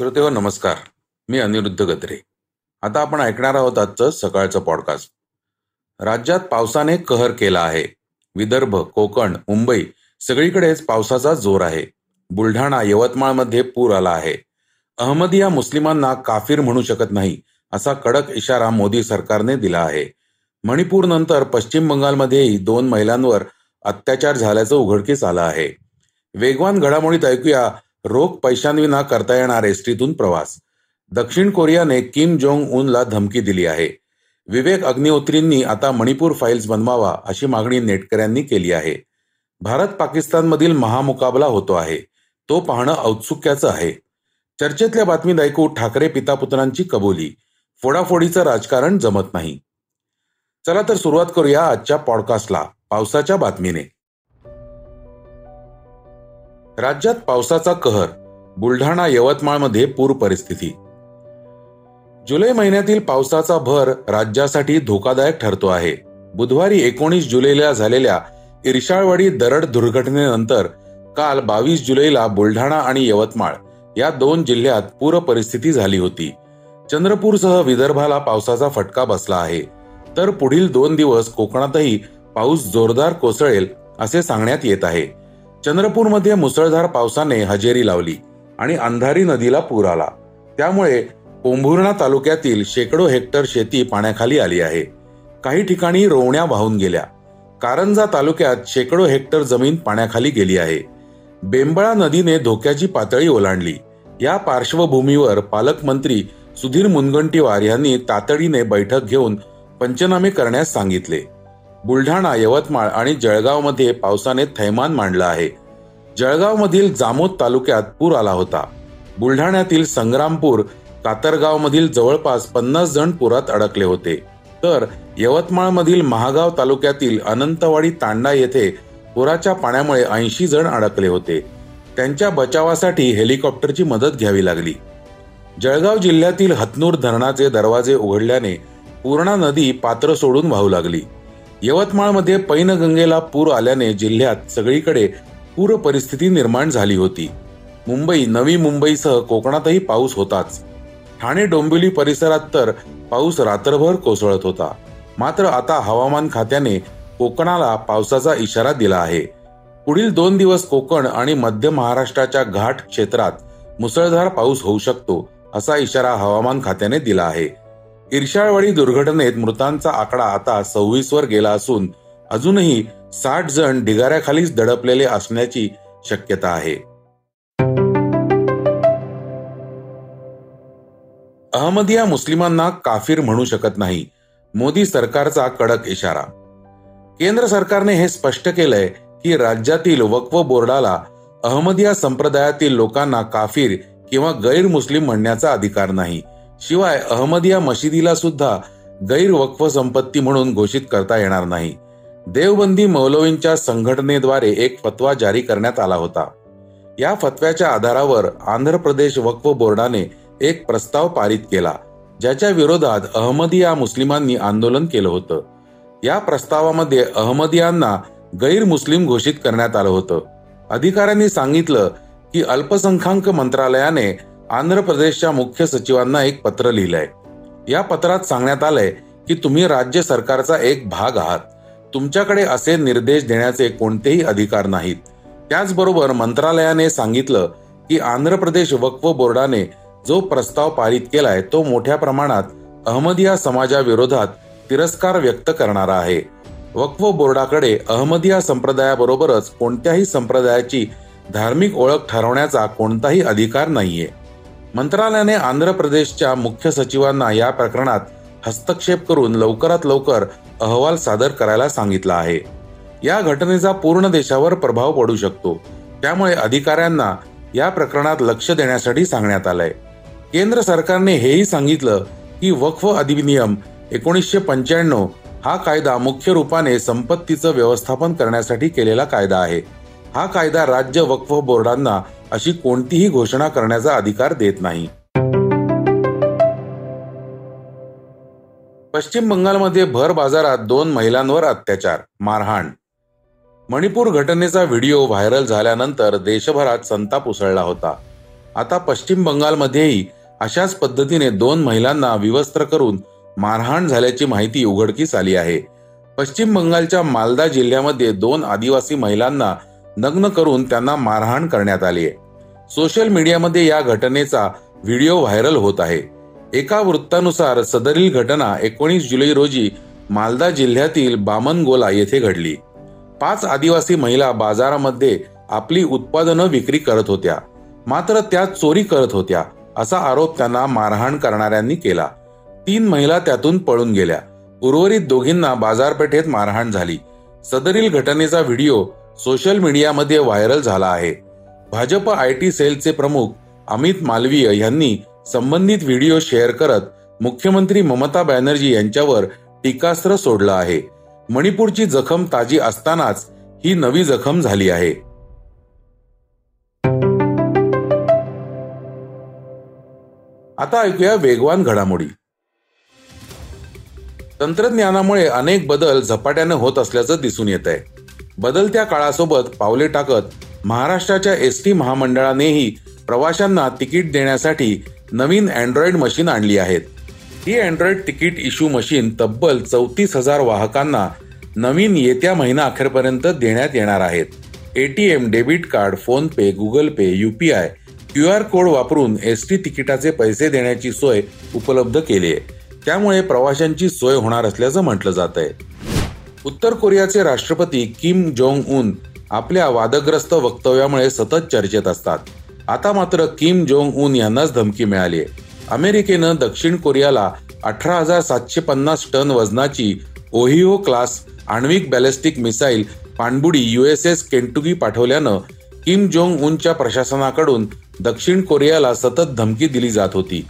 श्रोतेहो नमस्कार. मी अनिरुद्ध गत्रे आता आपण ऐकणार आहोत आजचं सकाळचं पॉडकास्ट राज्यात पावसाने कहर केला आहे. विदर्भ कोकण मुंबई सगळीकडेच पावसाचा जोर आहे. बुलढाणा यवतमाळमध्ये पूर आला आहे. अहमदिया मुस्लिमांना काफिर म्हणू शकत नाही असा कडक इशारा मोदी सरकारने दिला आहे. मणिपूर नंतर पश्चिम बंगालमध्येही दोन महिलांवर अत्याचार झाल्याचं उघडकीस आलं आहे. वेगवान घडामोडीत ऐकूया रोख पैशांविना करता येणार एसटीतून प्रवास. दक्षिण कोरियाने किम जोंग उनला धमकी दिली आहे. विवेक अग्निहोत्रींनी आता मणिपूर फाईल्स बनवावा अशी मागणी नेटकऱ्यांनी केली आहे. भारत पाकिस्तानमधील महामुकाबला होतो आहे. तो पाहणं औत्सुक्याचं आहे. चर्चेतल्या बातमीत ऐकू ठाकरे पितापुत्रांची कबुली. फोडाफोडीचं राजकारण जमत नाही. चला तर सुरुवात करूया आजच्या पॉडकास्टला. पावसाच्या बातमीने. राज्यात पावसाचा कहर बुलढाणा यवतमाळमध्ये पूर परिस्थिती. जुलै महिन्यातील पावसाचा भर राज्यासाठी धोकादायक ठरतो आहे. बुधवारी एकोणीस जुलैला झालेल्या इर्शाळवाडी दरड दुर्घटनेनंतर काल बावीस जुलैला बुलढाणा आणि यवतमाळ या दोन जिल्ह्यात पूर परिस्थिती झाली होती. चंद्रपूरसह विदर्भाला पावसाचा फटका बसला आहे. तर पुढील दोन दिवस कोकणातही पाऊस जोरदार कोसळेल असे सांगण्यात येत आहे. चंद्रपूरमध्ये मुसळधार पावसाने हजेरी लावली आणि अंधारी नदीला पूर आला. त्यामुळे पोंभुर्णा तालुक्यातील शेकडो हेक्टर शेती पाण्याखाली आली आहे. काही ठिकाणी रोवण्या वाहून गेल्या. कारंजा तालुक्यात शेकडो हेक्टर जमीन पाण्याखाली गेली आहे. बेंबळा नदीने धोक्याची पातळी ओलांडली. या पार्श्वभूमीवर पालकमंत्री सुधीर मुनगंटीवार यांनी तातडीने बैठक घेऊन पंचनामे करण्यास सांगितले. बुलढाणा यवतमाळ आणि जळगावमध्ये पावसाने थैमान मांडलं आहे. जळगावमधील जामोद तालुक्यात पूर आला होता. बुलढाण्यातील संग्रामपूर कातरगाव मधील जवळपास पन्नास जण पुरात अडकले होते. तर यवतमाळमधील महागाव तालुक्यातील अनंतवाडी तांडा येथे पुराच्या पाण्यामुळे ऐंशी जण अडकले होते. त्यांच्या बचावासाठी हेलिकॉप्टरची मदत घ्यावी लागली. जळगाव जिल्ह्यातील हतनूर धरणाचे दरवाजे उघडल्याने पूर्णा नदी पात्र सोडून वाहू लागली. यवतमाळमध्ये पैनगंगेला पूर आल्याने जिल्ह्यात सगळीकडे पूर परिस्थिती निर्माण झाली होती. मुंबई नवी मुंबईसह कोकणातही पाऊस होताच. ठाणे डोंबिवली परिसरात तर पाऊस रात्रभर कोसळत होता. मात्र आता हवामान खात्याने कोकणाला पावसाचा इशारा दिला आहे. पुढील दोन दिवस कोकण आणि मध्य महाराष्ट्राच्या घाट क्षेत्रात मुसळधार पाऊस होऊ शकतो असा इशारा हवामान खात्याने दिला आहे. इर्शाळवाडी दुर्घटनेत मृतांचा आकडा आता सव्वीस वर गेला असून अजूनही साठ जण ढिगाऱ्याखालीच दडपलेले असण्याची शक्यता आहे. अहमदिया मुस्लिमांना काफिर म्हणू शकत नाही मोदी सरकारचा कडक इशारा. केंद्र सरकारने हे स्पष्ट केलंय की राज्यातील वक्फ बोर्डाला अहमदिया संप्रदायातील लोकांना काफिर किंवा गैर मुस्लिम म्हणण्याचा अधिकार नाही. शिवाय अहमदिया मशिदीला सुद्धा गैरवक्फ संपत्ती म्हणून घोषित करता येणार नाही. देवबंदी मौलवींच्या संघटनेद्वारे एक फतवा जारी करण्यात आला होता. या फतव्याच्या आधारावर आंध्र प्रदेश वक्फ बोर्डाने एक प्रस्ताव पारित केला ज्याच्या विरोधात अहमदिया मुस्लिमांनी आंदोलन केलं होतं. या प्रस्तावामध्ये अहमदियांना गैर मुस्लिम घोषित करण्यात आलं होतं. अधिकाऱ्यांनी सांगितलं की अल्पसंख्याक मंत्रालयाने आंध्र प्रदेशच्या मुख्य सचिवांना एक पत्र लिहिलंय. या पत्रात सांगण्यात आलंय की तुम्ही राज्य सरकारचा एक भाग आहात. तुमच्याकडे असे निर्देश देण्याचे कोणतेही अधिकार नाहीत. त्याचबरोबर मंत्रालयाने सांगितलं की आंध्र प्रदेश वक्फ बोर्डाने जो प्रस्ताव पारित केलाय तो मोठ्या प्रमाणात अहमदिया समाजाविरोधात तिरस्कार व्यक्त करणारा आहे. वक्फ बोर्डाकडे अहमदिया संप्रदायाबरोबरच कोणत्याही संप्रदायाची धार्मिक ओळख ठरवण्याचा कोणताही अधिकार नाहीये. मंत्रालयाने आंध्र प्रदेशच्या मुख्य सचिवांना या प्रकरणात हस्तक्षेप करून लवकरात लवकर अहवाल सादर करायला सांगितला आहे. या घटनेचा पूर्ण देशावर प्रभाव पडू शकतो. त्यामुळे अधिकाऱ्यांना या प्रकरणात लक्ष देण्यासाठी सांगण्यात आलंय. केंद्र सरकारने हेही सांगितलं की वक्फ अधिनियम एकोणीसशे पंच्याण्णव हा कायदा मुख्य रूपाने संपत्तीचं व्यवस्थापन करण्यासाठी केलेला कायदा आहे. हा कायदा राज्य वक्फ बोर्डांना अशी कोणतीही घोषणा करण्याचा अधिकार देत नाही. पश्चिम बंगालमध्ये भर बाजारात दोन महिलांवर अत्याचार मारहाण. मणिपूर घटनेचा व्हिडिओ व्हायरल झाल्यानंतर देशभरात संताप उसळला होता. आता पश्चिम बंगालमध्येही अशाच पद्धतीने दोन महिलांना विवस्त्र करून मारहाण झाल्याची माहिती उघडकीस आली आहे. पश्चिम बंगालच्या मालदा जिल्ह्यामध्ये दोन आदिवासी महिलांना नग्न करून त्यांना मारहाण करण्यात आली आहे. सोशल मीडियामध्ये या घटनेचा व्हिडिओ व्हायरल होत आहे. एका वृत्तानुसार सदरील घटना एकोणीस जुलै रोजी मालदा जिल्ह्यातील बामनगोला येथे घडली. पाच आदिवासी महिला बाजारामध्ये आपली उत्पादनं विक्री करत होत्या. मात्र त्या चोरी करत होत्या असा आरोप त्यांना मारहाण करणाऱ्यांनी केला. तीन महिला त्यातून पळून गेल्या. उर्वरित दोघींना बाजारपेठेत मारहाण झाली. सदरील घटनेचा व्हिडिओ सोशल मीडियामध्ये व्हायरल झाला आहे. भाजप आय टी सेलचे प्रमुख अमित मालवीय यांनी संबंधित व्हिडिओ शेअर करत मुख्यमंत्री ममता बॅनर्जी यांच्यावर टीकास्त्र सोडलं आहे. मणिपूरची जखम ताजी असतानाच ही नवी जखम झाली आहे. आता ऐकूया वेगवान घडामोडी. तंत्रज्ञानामुळे अनेक बदल झपाट्याने होत असल्याचं दिसून येत आहे बदलत्या काळासोबत पावले टाकत महाराष्ट्राच्या एस टी महामंडळानेही प्रवाशांना तिकीट देण्यासाठी नवीन अँड्रॉइड मशीन आणली आहेत. ही अँड्रॉइड तिकीट इश्यू मशीन तब्बल चौतीस हजार वाहकांना नवीन येत्या महिना अखेरपर्यंत देण्यात येणार आहेत. ATM debit card PhonePe Google Pay UPI Q R code वापरून एस टी तिकिटाचे पैसे देण्याची सोय उपलब्ध केली आहे. त्यामुळे प्रवाशांची सोय होणार असल्याचं म्हटलं जात आहे उत्तर कोरियाचे राष्ट्रपती किम जोंग उन आपल्या वादग्रस्त वक्तव्यामुळे सतत चर्चेत असतात. आता मात्र किम जोंग उन यांनाच धमकी मिळाली आहे अमेरिकेनं दक्षिण कोरियाला अठरा हजार सातशे पन्नास टन वजनाची ओहिओ क्लास आण्विक बॅलिस्टिक मिसाईल पाणबुडी युएसएस केंटुकी पाठवल्यानं किम जोंग उनच्या प्रशासनाकडून दक्षिण कोरियाला सतत धमकी दिली जात होती.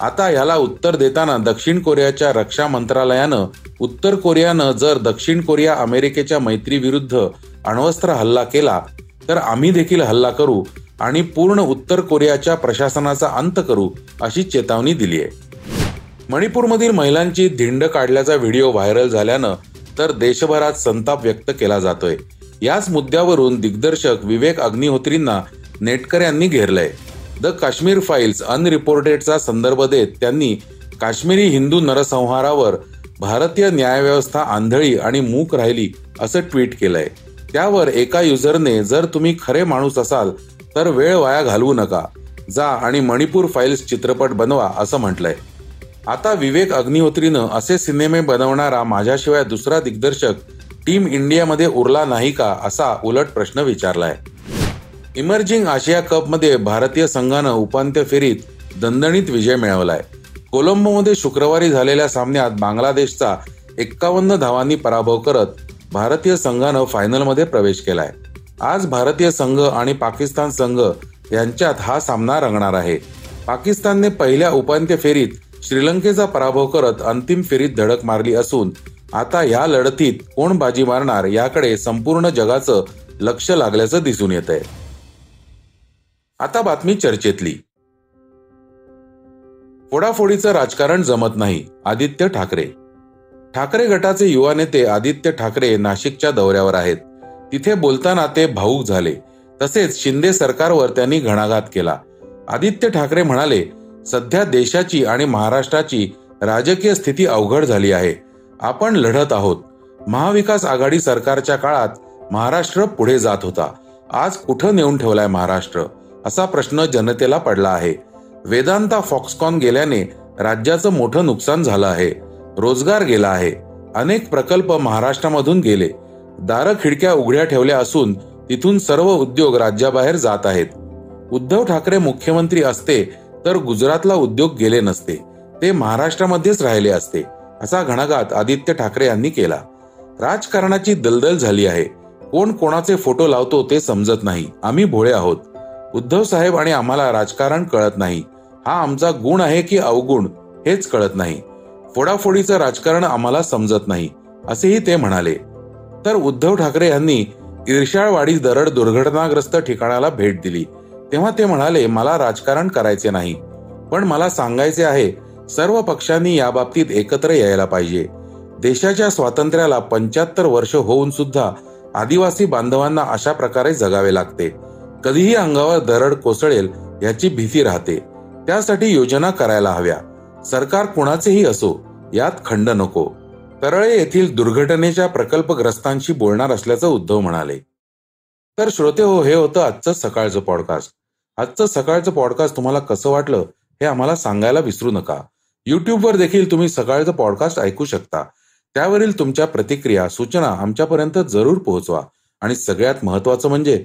आता याला उत्तर देताना दक्षिण कोरियाच्या रक्षा मंत्रालयानं उत्तर कोरियानं जर दक्षिण कोरिया अमेरिकेच्या मैत्रीविरुद्ध अण्वस्त्र हल्ला केला तर आम्ही देखील हल्ला करू आणि पूर्ण उत्तर कोरियाच्या प्रशासनाचा अंत करू अशी चेतावणी दिली आहे. मणिपूरमधील महिलांची धिंड काढल्याचा व्हिडिओ व्हायरल झाल्यानं तर देशभरात संताप व्यक्त केला जातोय. याच मुद्द्यावरून दिग्दर्शक विवेक अग्निहोत्रींना नेटकऱ्यांनी घेरलंय. द काश्मीर फाईल्स अनरिपोर्टेडचा संदर्भ देत त्यांनी काश्मीरी हिंदू नरसंहारावर भारतीय न्यायव्यवस्था आंधळी आणि मूक राहिली असं ट्विट केलंय. त्यावर एका युजरने जर तुम्ही खरे माणूस असाल तर वेळ वाया घालवू नका. जा आणि मणिपूर फाईल्स चित्रपट बनवा असं म्हटलंय. आता विवेक अग्निहोत्रीनं असे सिनेमे बनवणारा माझ्याशिवाय दुसरा दिग्दर्शक टीम इंडियामध्ये उरला नाही का असा उलट प्रश्न विचारलाय. इमर्जिंग आशिया कपमध्ये भारतीय संघानं उपांत्य फेरीत दणदणीत विजय मिळवलाय. कोलंबोमध्ये शुक्रवारी झालेल्या सामन्यात बांगलादेशचा एक्कावन्न धावांनी पराभव करत भारतीय संघानं फायनलमध्ये प्रवेश केलाय. आज भारतीय संघ आणि पाकिस्तान संघ यांच्यात हा सामना रंगणार आहे. पाकिस्तानने पहिल्या उपांत्य फेरीत श्रीलंकेचा पराभव करत अंतिम फेरीत धडक मारली असून आता या लढतीत कोण बाजी मारणार याकडे संपूर्ण जगाचं लक्ष लागल्याचं दिसून येत आहे आता बातमी चर्चेतली. फोडाफोडीचं राजकारण जमत नाही आदित्य ठाकरे. ठाकरे गटाचे युवा नेते आदित्य ठाकरे नाशिकच्या दौऱ्यावर आहेत. तिथे बोलताना ते भाऊक झाले. तसेच शिंदे सरकारवर त्यांनी घणाघात केला. आदित्य ठाकरे म्हणाले सध्या देशाची आणि महाराष्ट्राची राजकीय स्थिती अवघड झाली आहे. आपण लढत आहोत. महाविकास आघाडी सरकारच्या काळात महाराष्ट्र पुढे जात होता. आज कुठं नेऊन ठेवलाय महाराष्ट्र? असा प्रश्न जनतेला पडला आहे. वेदांता फॉक्सकॉन गेल्याने राज्याचं मोठं नुकसान झालं आहे. रोजगार गेला आहे. अनेक प्रकल्प महाराष्ट्रामधून गेले. दार खिडक्या उघड्या ठेवल्या असून तिथून सर्व उद्योग राज्याबाहेर जात आहेत. उद्धव ठाकरे मुख्यमंत्री असते तर गुजरातला उद्योग गेले नसते. ते महाराष्ट्रामध्येच राहिले असते असा घणाघात आदित्य ठाकरे यांनी केला. राजकारणाची दलदल झाली आहे. कोण कोणाचे फोटो लावतो ते समजत नाही. आम्ही भोळे आहोत. उद्धव साहेब आणि आम्हाला राजकारण कळत नाही. हा आमचा गुण आहे की अवगुण हेच कळत नाही. फोडाफोडीचं राजकारण आम्हाला समजत नाही असेही ते म्हणाले. तर उद्धव ठाकरे यांनी ईर्षाळवाडी दरड दुर्घटनाग्रस्त ठिकाणाला भेट दिली. तेव्हा ते म्हणाले मला राजकारण करायचे नाही. पण मला सांगायचे आहे सर्व पक्षांनी या बाबतीत एकत्र यायला पाहिजे. देशाच्या स्वातंत्र्याला पंच्याहत्तर वर्ष होऊन सुद्धा आदिवासी बांधवांना अशा प्रकारे जगावे लागते. कधीही अंगावर दरड कोसळेल याची भीती राहते. त्यासाठी योजना करायला हव्या. सरकार कुणाचेही असो यात खंड नको. तरळे येथील दुर्घटनेच्या प्रकल्पग्रस्तांशी बोलणार असल्याचं उद्धव म्हणाले. तर श्रोते हो हे होतं आजचं सकाळचं पॉडकास्ट आजचं सकाळचं पॉडकास्ट तुम्हाला कसं वाटलं हे आम्हाला सांगायला विसरू नका. युट्यूबवर देखील तुम्ही सकाळचं पॉडकास्ट ऐकू शकता. त्यावरील तुमच्या प्रतिक्रिया सूचना आमच्यापर्यंत जरूर पोहोचवा. आणि सगळ्यात महत्वाचं म्हणजे